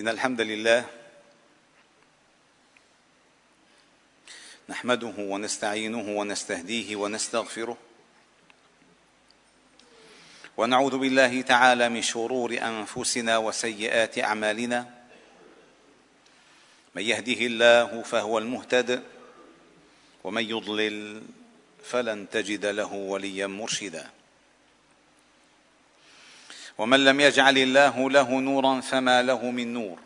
إن الحمد لله نحمده ونستعينه ونستهديه ونستغفره ونعوذ بالله تعالى من شرور أنفسنا وسيئات أعمالنا. من يهده الله فهو المهتد ومن يضلل فلن تجد له وليا مرشدا. ومن لم يجعل الله له نورا فما له من نور.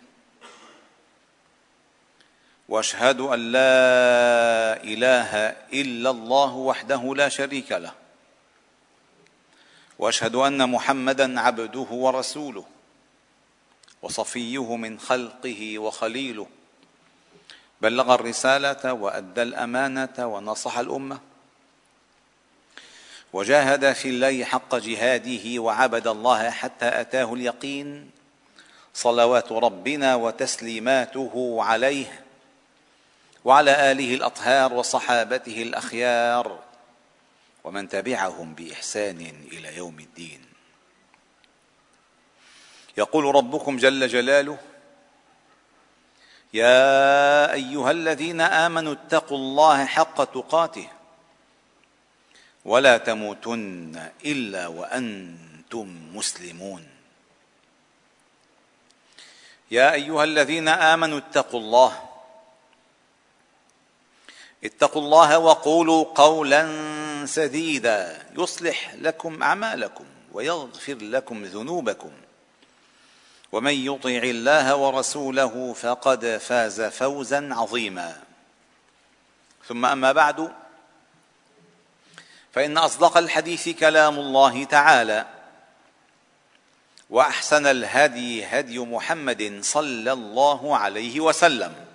وأشهد أن لا إله إلا الله وحده لا شريك له. وأشهد أن محمدا عبده ورسوله وصفيه من خلقه وخليله. بلغ الرسالة وأدى الأمانة ونصح الأمة. وجاهد في الله حق جهاده وعبد الله حتى أتاه اليقين. صلوات ربنا وتسليماته عليه وعلى آله الأطهار وصحابته الأخيار ومن تبعهم بإحسان إلى يوم الدين. يقول ربكم جل جلاله يا أيها الذين آمنوا اتقوا الله حق تقاته ولا تموتن إلا وأنتم مسلمون. يا أيها الذين آمنوا اتقوا الله. اتقوا الله وقولوا قولا سديدا. يصلح لكم أعمالكم ويغفر لكم ذنوبكم. ومن يطع الله ورسوله فقد فاز فوزا عظيما. ثم أما بعد فإن أصدق الحديث كلام الله تعالى وأحسن الهدي هدي محمد صلى الله عليه وسلم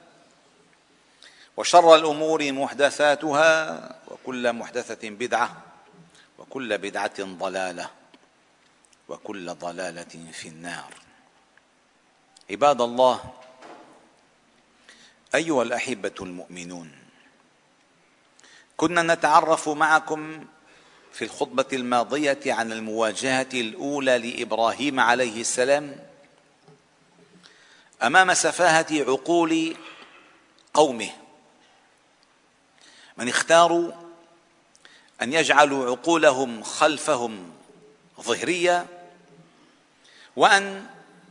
وشر الأمور محدثاتها وكل محدثة بدعة وكل بدعة ضلالة وكل ضلالة في النار. عباد الله أيها الأحبة المؤمنون كنا نتعرف معكم في الخطبة الماضية عن المواجهة الأولى لإبراهيم عليه السلام أمام سفاهة عقول قومه. من اختاروا أن يجعلوا عقولهم خلفهم ظهرية وأن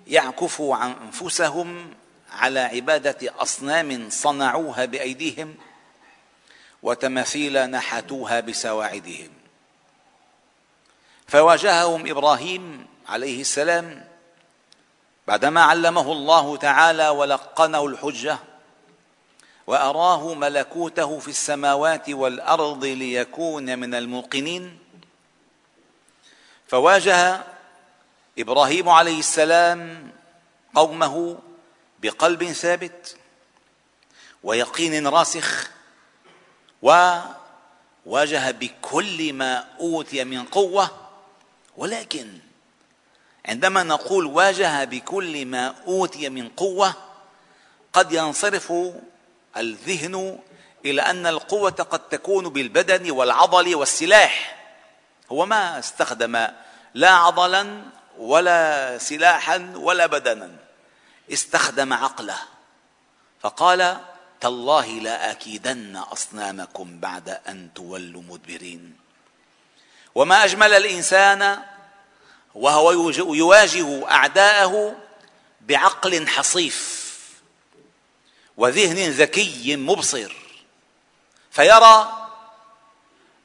يعكفوا عن أنفسهم على عبادة أصنام صنعوها بأيديهم وتماثيل نحتوها بسواعدهم. فواجههم إبراهيم عليه السلام بعدما علمه الله تعالى ولقنه الحجة وأراه ملكوته في السماوات والأرض ليكون من الموقنين فواجه إبراهيم عليه السلام قومه بقلب ثابت ويقين راسخ وواجه بكل ما أوتي من قوة ولكن عندما نقول واجه بكل ما أوتي من قوة قد ينصرف الذهن إلى أن القوة قد تكون بالبدن والعضل والسلاح. هو ما استخدم لا عضلا ولا سلاحا ولا بدنا استخدم عقله. فقال تالله لا أكيدن أصنامكم بعد أن تولوا مدبرين. وما أجمل الإنسان وهو يواجه أعداءه بعقل حصيف وذهن ذكي مبصر فيرى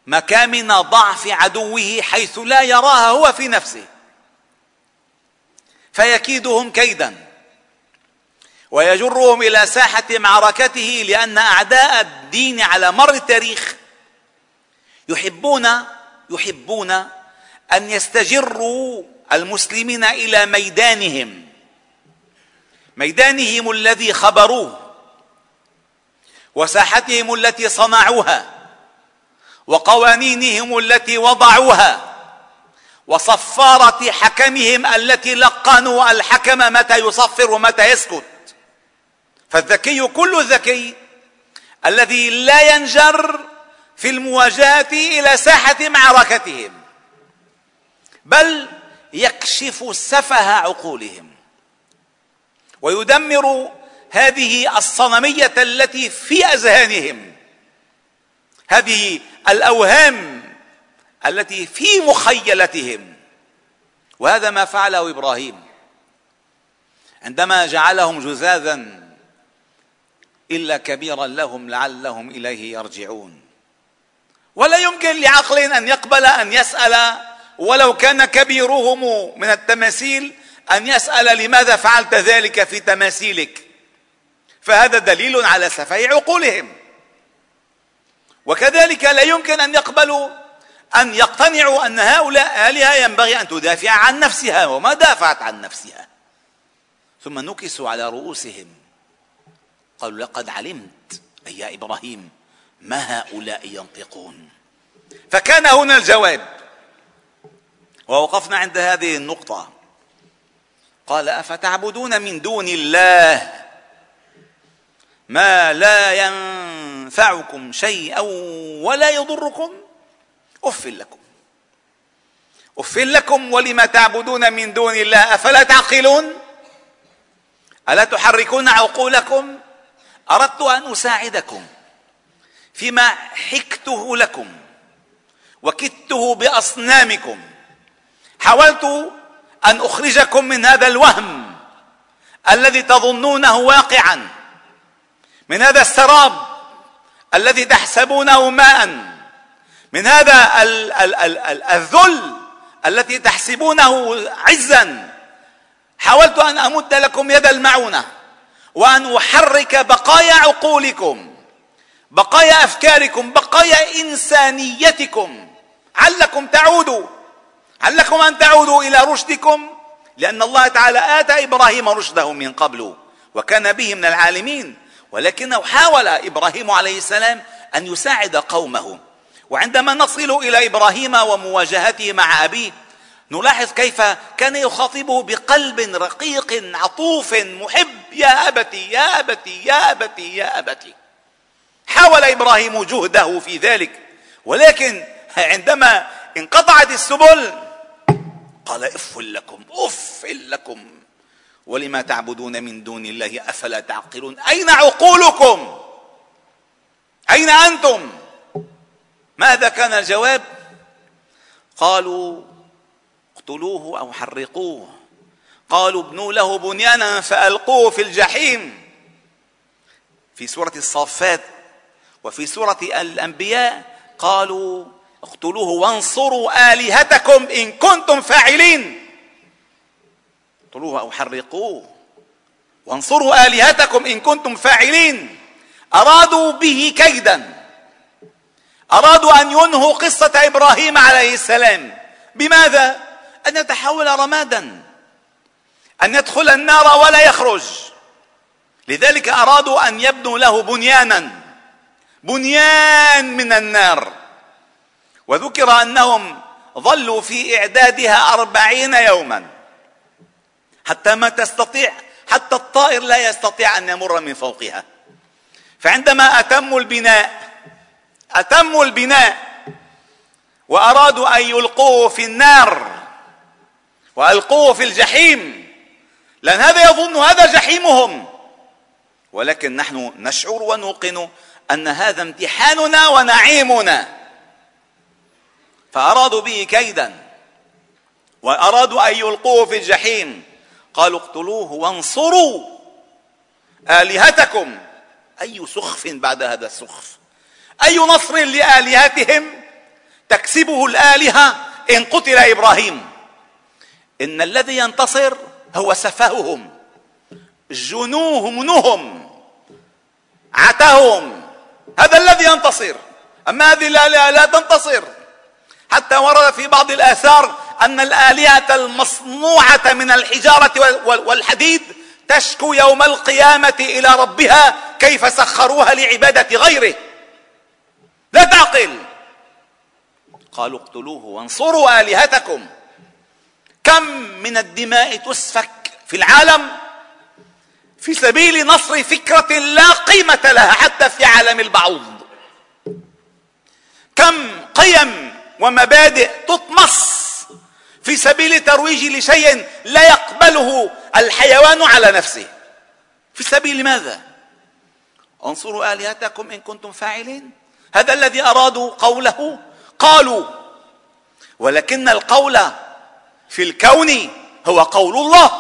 مكامن ضعف عدوه حيث لا يراها هو في نفسه فيكيدهم كيدا. ويجرهم إلى ساحة معركته لأن أعداء الدين على مر التاريخ يحبون يحبون أن يستجروا المسلمين إلى ميدانهم. ميدانهم الذي خبروه وساحتهم التي صنعوها وقوانينهم التي وضعوها وصفارة حكمهم التي لقنوا الحكم متى يصفر ومتى يسكت فالذكي كل ذكي الذي لا ينجر في المواجهة إلى ساحة معركتهم بل يكشف سفه عقولهم ويدمر هذه الصنمية التي في أذهانهم. هذه الأوهام التي في مخيلتهم. وهذا ما فعله إبراهيم. عندما جعلهم جزاذا إلا كبيرا لهم لعلهم إليه يرجعون. ولا يمكن لعقل أن يقبل أن يسأل. ولو كان كبيرهم من التماثيل أن يسأل لماذا فعلت ذلك في تماثيلك. فهذا دليل على سفه عقولهم. وكذلك لا يمكن أن يقبلوا أن يقتنعوا أن هؤلاء آلهة ينبغي أن تدافع عن نفسها وما دافعت عن نفسها. ثم نكسوا على رؤوسهم. قالوا لقد علمت. أي يا إبراهيم ما هؤلاء ينطقون؟ فكان هنا الجواب. ووقفنا عند هذه النقطة. قال أفتعبدون من دون الله ما لا ينفعكم شيئا ولا يضركم؟ أف لكم. أف لكم ولما تعبدون من دون الله؟ أفلا تعقلون؟ ألا تحركون عقولكم؟ أردت أن أساعدكم فيما حكته لكم وكدته بأصنامكم. حاولت أن أخرجكم من هذا الوهم الذي تظنونه واقعا من هذا السراب الذي تحسبونه ماء من هذا الذل التي تحسبونه عزا. حاولت أن أمد لكم يد المعونة. وأن أحرك بقايا عقولكم بقايا أفكاركم بقايا إنسانيتكم. علكم تعودوا علكم أن تعودوا إلى رشدكم لأن الله تعالى آتى إبراهيم رشده من قبل وكان به من العالمين ولكنه حاول إبراهيم عليه السلام أن يساعد قومه. وعندما نصل إلى إبراهيم ومواجهته مع أبيه نلاحظ كيف كان يخاطبه بقلب رقيق عطوف محب. يا أبتي يا أبتي يا أبتي يا أبتي. حاول إبراهيم جهده في ذلك ولكن عندما انقطعت السبل قال إف لكم إف لكم. ولما تعبدون من دون الله أفلا تعقلون؟ أين عقولكم؟ أين أنتم؟ ماذا كان الجواب؟ قالوا اقتلوه أو حرقوه. قالوا ابنوا له بنيانا فألقوه في الجحيم. في سورة الصافات وفي سورة الأنبياء قالوا اقتلوه وانصروا آلهتكم إن كنتم فاعلين. اقتلوه أو حرقوه. وانصروا آلهتكم إن كنتم فاعلين. أرادوا به كيدا. أرادوا أن ينهوا قصة إبراهيم عليه السلام. بماذا؟ أن يتحول رمادا أن يدخل النار ولا يخرج. لذلك أرادوا أن يبنوا له بنيانا بنيان من النار. وذكر أنهم ظلوا في إعدادها أربعين يوما. حتى ما تستطيع حتى الطائر لا يستطيع أن يمر من فوقها. فعندما اتموا البناء اتموا البناء وأرادوا أن يلقوه في النار وألقوه في الجحيم. لأن هذا يظن هذا جحيمهم. ولكن نحن نشعر ونوقن أن هذا امتحاننا ونعيمنا. فأرادوا به كيدا. وأرادوا أن يلقوه في الجحيم. قالوا اقتلوه وانصروا آلهتكم. أي سخف بعد هذا السخف؟ أي نصر لآلهتهم تكسبه الآلهة إن قتل إبراهيم؟ إن الذي ينتصر هو سفههم جنوهم عتهم هذا الذي ينتصر. أما هذه الآلهة لا تنتصر. حتى ورد في بعض الآثار أن الآلهة المصنوعة من الحجارة والحديد تشكو يوم القيامة إلى ربها كيف سخروها لعبادة غيره. لا تعقل. قالوا اقتلوه وانصروا آلهتكم. كم من الدماء تسفك في العالم؟ في سبيل نصر فكرة لا قيمة لها حتى في عالم البعوض. كم قيم ومبادئ تطمس في سبيل ترويج لشيء لا يقبله الحيوان على نفسه. في سبيل ماذا؟ انصروا آلهتكم إن كنتم فاعلين. هذا الذي أرادوا قوله قالوا ولكن القول في الكون هو قول الله.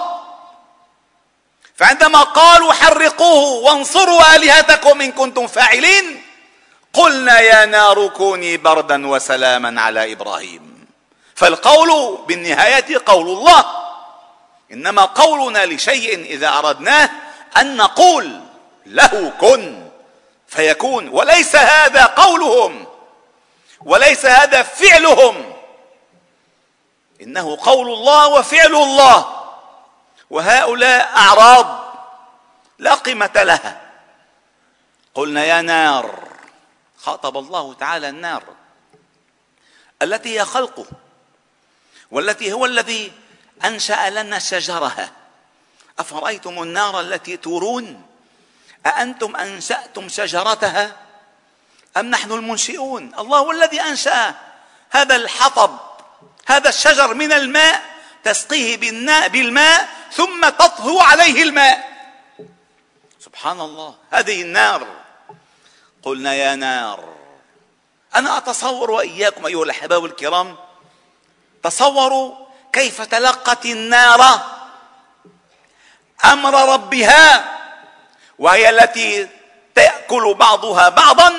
فعندما قالوا حرقوه وانصروا آلهتكم إن كنتم فاعلين قلنا يا نار كوني بردا وسلاما على إبراهيم. فالقول بالنهاية قول الله. إنما قولنا لشيء إذا أردناه أن نقول له كن فيكون. وليس هذا قولهم وليس هذا فعلهم. إنه قول الله وفعل الله. وهؤلاء أعراض لا قيمة لها. قلنا يا نار خاطب الله تعالى النار. التي هي خلقه والتي هو الذي أنشأ لنا شجرها. أفرأيتم النار التي تورون؟ أأنتم أنشأتم شجرتها؟ أم نحن المنشئون؟ الله هو الذي أنشأ هذا الحطب. هذا الشجر من الماء تسقيه بالماء ثم تطهو عليه الماء. سبحان الله. هذه النار. قلنا يا نار أنا أتصور وإياكم أيها الأحباب الكرام تصوروا كيف تلقت النار أمر ربها وهي التي تأكل بعضها بعضا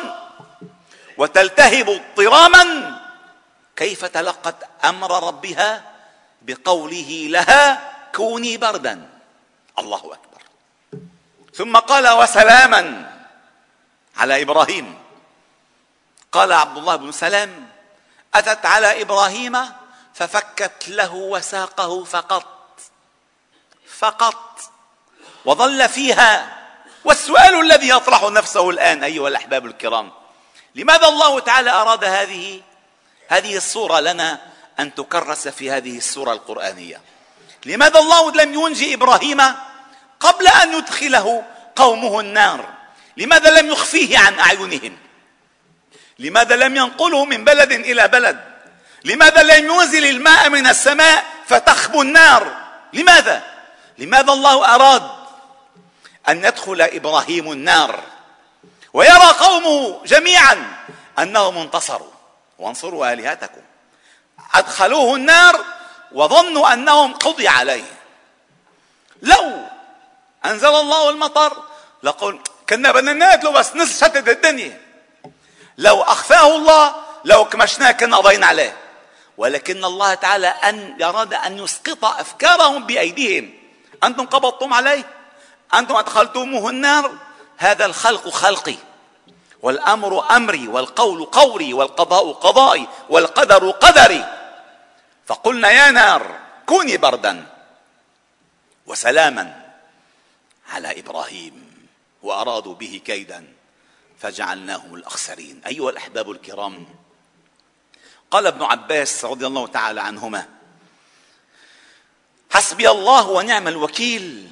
وتلتهب اضطراما كيف تلقت أمر ربها بقوله لها كوني بردا. الله أكبر. ثم قال وسلاما على إبراهيم. قال عبد الله بن سلام أتت على إبراهيم ففكت له وساقه فقط. فقط. وظل فيها. والسؤال الذي يطرح نفسه الآن أيها الأحباب الكرام لماذا الله تعالى أراد هذه؟ هذه الصورة لنا أن تكرس في هذه السورة القرآنية. لماذا الله لم ينجي إبراهيم قبل أن يدخله قومه النار؟ لماذا لم يخفيه عن أعينهم؟ لماذا لم ينقله من بلد إلى بلد؟ لماذا لم ينزل الماء من السماء فتخبو النار؟ لماذا؟ لماذا الله أراد أن يدخل إبراهيم النار؟ ويرى قومه جميعا أنهم انتصروا وانصروا آلهتكم. أدخلوه النار وظنوا أنهم قضي عليه. لو أنزل الله المطر لقل كنا بدنا نقتله بس نزل شتت الدنيا. لو أخفاه الله لو كمشناه كنا قضينا عليه. ولكن الله تعالى أن أراد أن يسقط أفكارهم بأيديهم. أنتم قبضتم عليه. أنتم أدخلتموه النار. هذا الخلق خلقي. والأمر أمري والقول قولي والقضاء قضائي والقدر قدري. فقلنا يا نار كوني بردا وسلاما على إبراهيم وأرادوا به كيدا فجعلناهم الأخسرين. أيها الأحباب الكرام قال ابن عباس رضي الله تعالى عنهما حسبي الله ونعم الوكيل.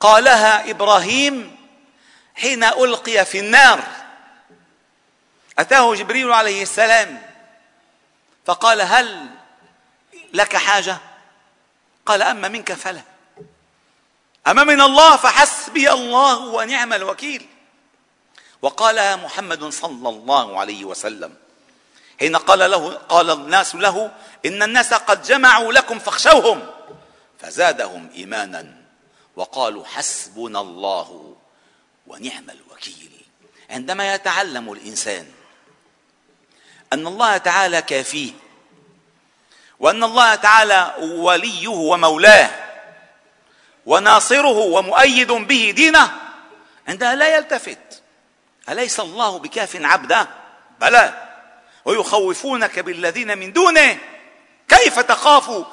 قالها إبراهيم حين ألقي في النار. أتاه جبريل عليه السلام فقال هل لك حاجة؟ قال أما منك فلا. أما من الله فحسبي الله ونعم الوكيل. وقال محمد صلى الله عليه وسلم حين قال له قال الناس له إن الناس قد جمعوا لكم فاخشوهم. فزادهم إيمانا وقالوا حسبنا الله ونعم الوكيل. عندما يتعلم الإنسان أن الله تعالى كافيه وأن الله تعالى وليه ومولاه وناصره ومؤيد به دينه عندها لا يلتفت. أليس الله بكاف عبده؟ بلى. ويخوفونك بالذين من دونه. كيف تخاف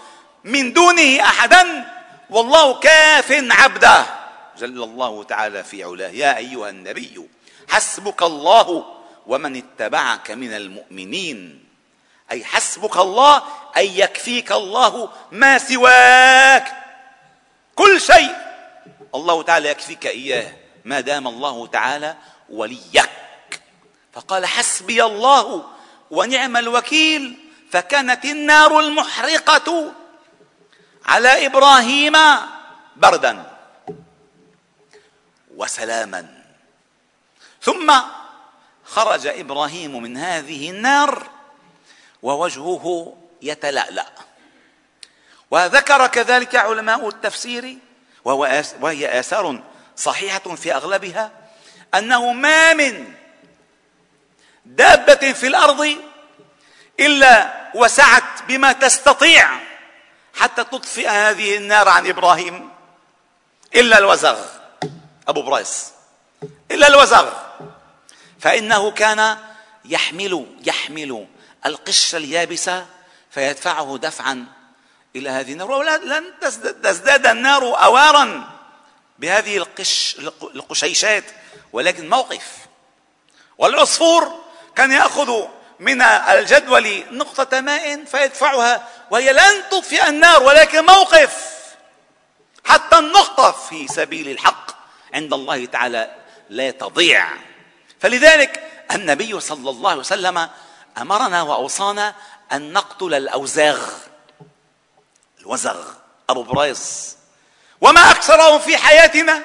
من دونه أحدا؟ والله كاف عبده. جل الله تعالى في علاه. يا أيها النبي حسبك الله ومن اتبعك من المؤمنين. أي حسبك الله أي يكفيك الله ما سواك. كل شيء. الله تعالى يكفيك إياه ما دام الله تعالى وليك. فقال حسبي الله ونعم الوكيل. فكانت النار المحرقة على إبراهيم بردا. وسلاما. ثم خرج إبراهيم من هذه النار ووجهه يتلألأ. وذكر كذلك علماء التفسير وهي آثار صحيحة في أغلبها أنه ما من دابة في الأرض إلا وسعت بما تستطيع حتى تطفئ هذه النار عن إبراهيم إلا الوزغ. أبو بريس إلا الوزغ فإنه كان يحمل يحمل القش اليابس فيدفعه دفعا إلى هذه النار. ولن تزداد النار أوارا بهذه القش القشيشات ولكن موقف. والعصفور كان يأخذ من الجدول نقطة ماء فيدفعها وهي لن تطفئ النار ولكن موقف. حتى النقطة في سبيل الحق. عند الله تعالى لا تضيع. فلذلك النبي صلى الله عليه وسلم أمرنا وأوصانا أن نقتل الأوزاغ. الوزغ أبو بريس وما أكثرهم في حياتنا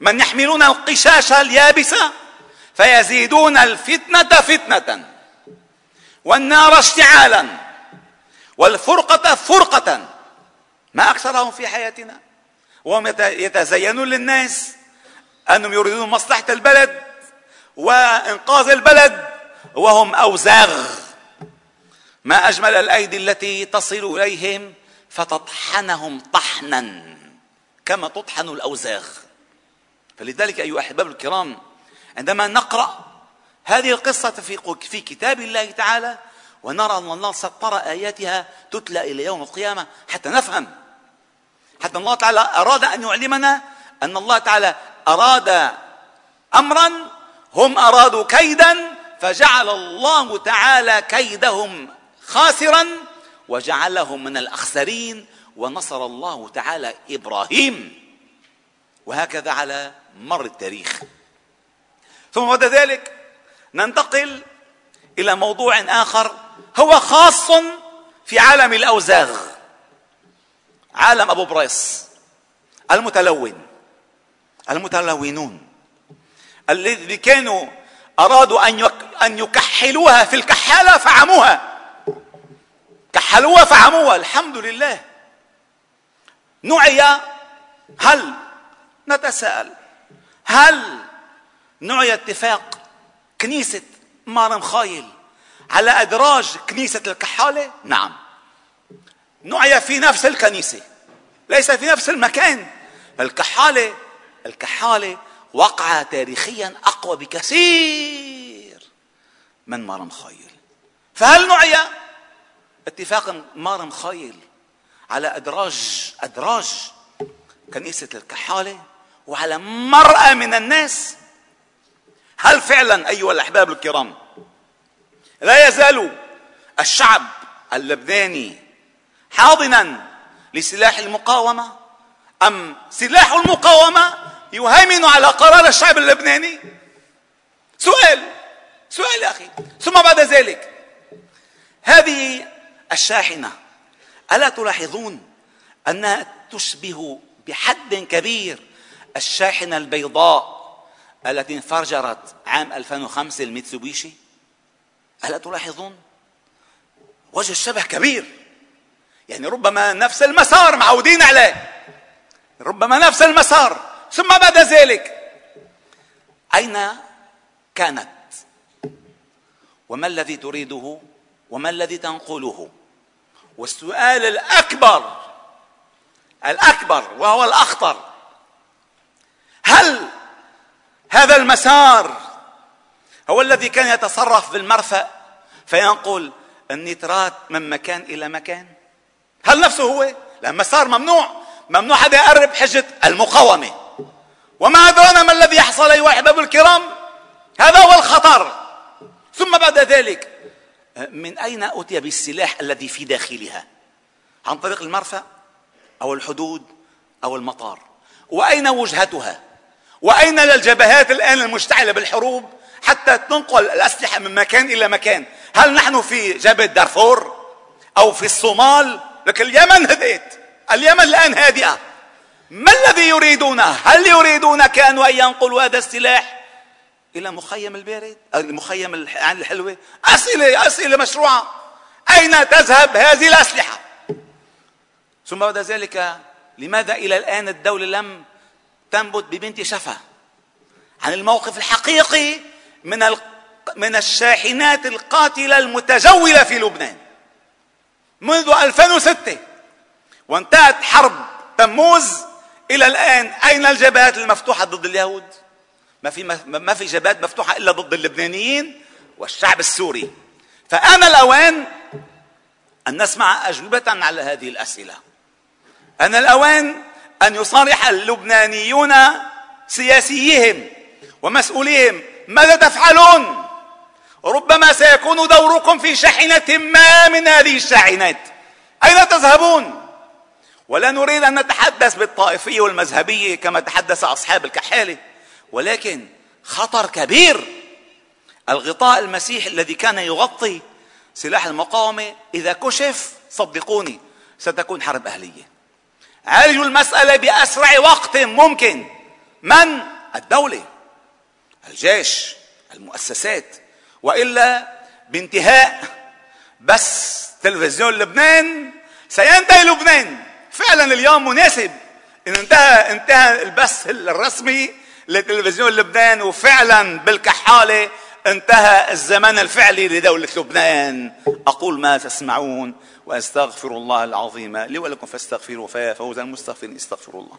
من يحملون القشاش اليابسه فيزيدون الفتنة فتنة. والنار اشتعالا والفرقة فرقة. ما أكثرهم في حياتنا وهم يتزينون للناس أنهم يريدون مصلحة البلد وإنقاذ البلد وهم أوزاغ. ما أجمل الأيدي التي تصل إليهم فتطحنهم طحنا كما تطحن الأوزاغ. فلذلك أيها الاحباب الكرام عندما نقرأ هذه القصة في في كتاب الله تعالى ونرى أن الله سطر آياتها تتلى إلى يوم القيامة حتى نفهم حتى الله تعالى أراد أن يعلمنا أن الله تعالى أراد أمرا هم أرادوا كيدا فجعل الله تعالى كيدهم خاسرا وجعلهم من الأخسرين ونصر الله تعالى إبراهيم. وهكذا على مر التاريخ. ثم بعد ذلك ننتقل إلى موضوع آخر هو خاص في عالم الأوزاغ. عالم أبو بريس المتلون. المتلونون. الذي كانوا أرادوا أن أن يكحلوها في الكحالة فعموها. كحلوها فعموها. الحمد لله. نعي. هل نتساءل؟ هل نعي اتفاق كنيسة مارم خايل على أدراج كنيسة الكحالة؟ نعم. نعي في نفس الكنيسة ليس في نفس المكان. الكحالة الكحالة وقع تاريخيا أقوى بكثير من مارم خايل فهل نعي؟ اتفاق مارم خايل على أدراج أدراج كنيسة الكحالة وعلى مرأة من الناس. هل فعلا أيها الأحباب الكرام لا يزال الشعب اللبناني حاضنا لسلاح المقاومة؟ أم سلاح المقاومة يهيمن على قرار الشعب اللبناني؟ سؤال سؤال يا أخي. ثم بعد ذلك هذه الشاحنة ألا تلاحظون أنها تشبه بحد كبير الشاحنة البيضاء التي انفجرت عام 2005 الميتسوبيشي ألا تلاحظون؟ وجه الشبه كبير. يعني ربما نفس المسار معودين عليه. ربما نفس المسار. ثم بعد ذلك أين كانت؟ وما الذي تريده؟ وما الذي تنقله؟ والسؤال الأكبر الأكبر وهو الأخطر. هل هذا المسار هو الذي كان يتصرف بالمرفأ؟ فينقل النترات من مكان إلى مكان. هل نفسه هو؟ لا مسار ممنوع. ممنوع حدا يقرب حجة المقاومة. وما أدرانا ما الذي يحصل أيها الأحباب الكرام هذا هو الخطر. ثم بعد ذلك من أين أتي بالسلاح الذي في داخلها؟ عن طريق المرفأ أو الحدود أو المطار. وأين وجهتها؟ وأين الجبهات الآن المشتعلة بالحروب حتى تنقل الأسلحة من مكان إلى مكان؟ هل نحن في جبهة دارفور أو في الصومال؟ لكن اليمن هديت اليمن الآن هادئة. ما الذي يريدونه هل يريدون كانوا أن ينقلوا هذا السلاح إلى مخيم البارد مخيم الحلوة؟ أسئلة أسئلة مشروعة. أين تذهب هذه الأسلحة؟ ثم بعد ذلك لماذا إلى الآن الدولة لم تنبت ببنت شفا؟ عن الموقف الحقيقي من من الشاحنات القاتلة المتجولة في لبنان. منذ 2006 وانتهت حرب تموز. إلى الآن أين الجبهات المفتوحة ضد اليهود؟ ما في ما في جبهات مفتوحة إلا ضد اللبنانيين والشعب السوري. فآن الأوان أن نسمع أجوبة على هذه الأسئلة. أن الأوان أن يصارح اللبنانيون سياسيهم ومسؤوليهم. ماذا تفعلون؟ ربما سيكون دوركم في شاحنة ما من هذه الشاحنات. أين تذهبون؟ ولا نريد أن نتحدث بالطائفية والمذهبية كما تحدث أصحاب الكحالة ولكن خطر كبير. الغطاء المسيحي الذي كان يغطي سلاح المقاومة إذا كشف صدقوني ستكون حرب أهلية. عالجوا المسألة بأسرع وقت ممكن. من؟ الدولة الجيش المؤسسات. وإلا بانتهاء بس تلفزيون لبنان سينتهي لبنان. فعلا اليوم مناسب إن انتهى انتهى البث الرسمي لتلفزيون لبنان وفعلا بالكحالة انتهى الزمن الفعلي لدولة لبنان. أقول ما تسمعون وأستغفر الله العظيم لي ولكم فاستغفروا فيا فوز المستغفرين استغفروا الله.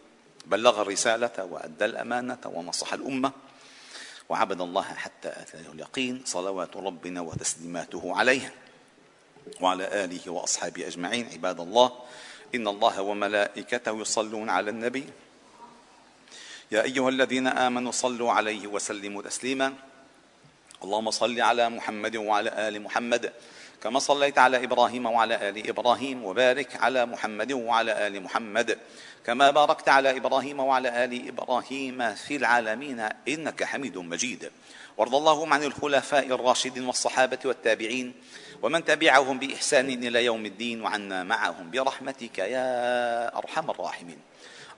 بلغ الرسالة وأدى الأمانة ونصح الأمة وعبد الله حتى آتاه اليقين صلوات ربنا وتسليماته عليه وعلى آله وأصحابه أجمعين. عباد الله إن الله وملائكته يصلون على النبي. يا أيها الذين آمنوا صلوا عليه وسلموا تسليما. اللهم صل على محمد وعلى آل محمد كما صليت على إبراهيم وعلى آل إبراهيم وبارك على محمد وعلى آل محمد. كما باركت على إبراهيم وعلى آل إبراهيم في العالمين إنك حميد مجيد. وارض اللهم عن الخلفاء الراشدين والصحابة والتابعين ومن تبعهم بإحسان إلى يوم الدين وعنا معهم برحمتك يا أرحم الراحمين.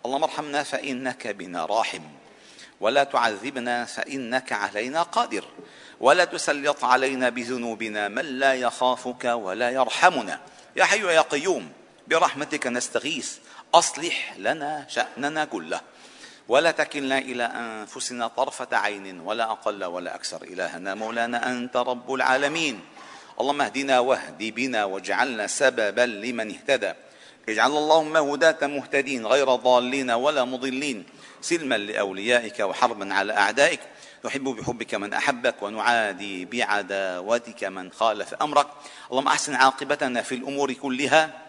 اللهم ارحمنا فإنك بنا راحم. ولا تعذبنا فإنك علينا قادر. ولا تسلط علينا بذنوبنا من لا يخافك ولا يرحمنا. يا حي يا قيوم برحمتك نستغيث أصلح لنا شأننا كله. ولا تكلنا إلى أنفسنا طرفة عين ولا أقل ولا أكثر. إلهنا مولانا أنت رب العالمين. اللهم اهدنا واهد بنا واجعلنا سببا لمن اهتدى. اجعل اللهم هداة مهتدين غير ضالين ولا مضلين. سلما لأوليائك وحربا على أعدائك. نحب بحبك من أحبك ونعادي بعداوتك من خالف أمرك. اللهم أحسن عاقبتنا في الأمور كلها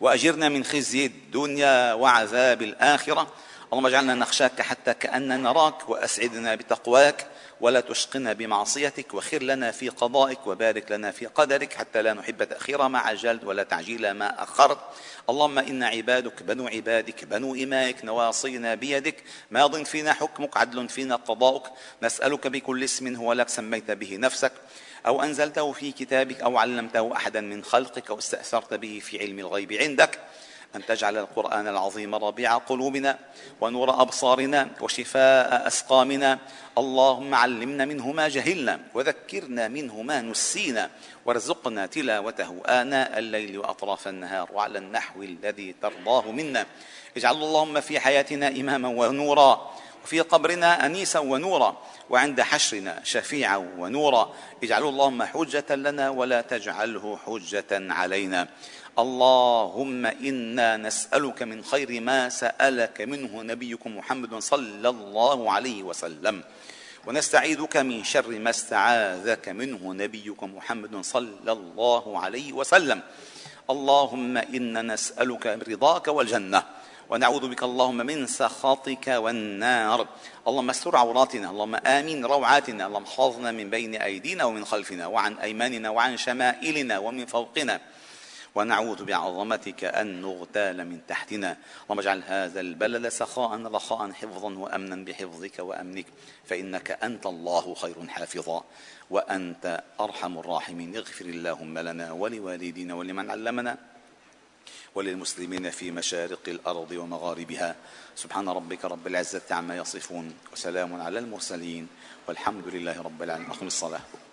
وأجرنا من خزي الدنيا وعذاب الآخرة. اللهم اجعلنا نخشاك حتى كأننا نراك وأسعدنا بتقواك. ولا تشقنا بمعصيتك وخر لنا في قضائك وبارك لنا في قدرك حتى لا نحب تأخير ما عجلت ولا تعجيل ما أخرت. اللهم إنا عبادك بنو عبادك بنو إمائك نواصينا بيدك. ماض فينا حكمك عدل فينا قضاؤك. نسألك بكل اسم هو لك سميت به نفسك. أو أنزلته في كتابك أو علمته أحدا من خلقك أو استأثرت به في علم الغيب عندك. أن تجعل القرآن العظيم ربيع قلوبنا ونور أبصارنا وشفاء أسقامنا. اللهم علمنا منه ما جهلنا وذكرنا منه ما نسينا وارزقنا تلاوته آناء الليل وأطراف النهار وعلى النحو الذي ترضاه منا. اجعل اللهم في حياتنا إماما ونورا وفي قبرنا أنيسا ونورا وعند حشرنا شفيعا ونورا. اجعله اللهم حجة لنا ولا تجعله حجة علينا. اللهم إنا نسألك من خير ما سألك منه نبيكم محمد صلى الله عليه وسلم. ونستعيذك من شر ما استعاذك منه نبيكم محمد صلى الله عليه وسلم. اللهم إنا نسألك رضاك والجنة. ونعوذ بك اللهم من سخطك والنار. اللهم استر عوراتنا. اللهم آمين روعاتنا. اللهم احفظنا من بين أيدينا ومن خلفنا وعن أيماننا وعن شمائلنا ومن فوقنا. ونعوذ بعظمتك أن نغتال من تحتنا. اللهم اجعل هذا البلد سخاء رخاء حفظا وأمنا بحفظك وأمنك. فإنك أنت الله خير حافظا وأنت أرحم الراحمين. اغفر اللهم لنا ولوالدينا ولمن علمنا وللمسلمين في مشارق الأرض ومغاربها. سبحان ربك رب العزة عما يصفون وسلام على المرسلين والحمد لله رب العالمين. أقم الصلاة.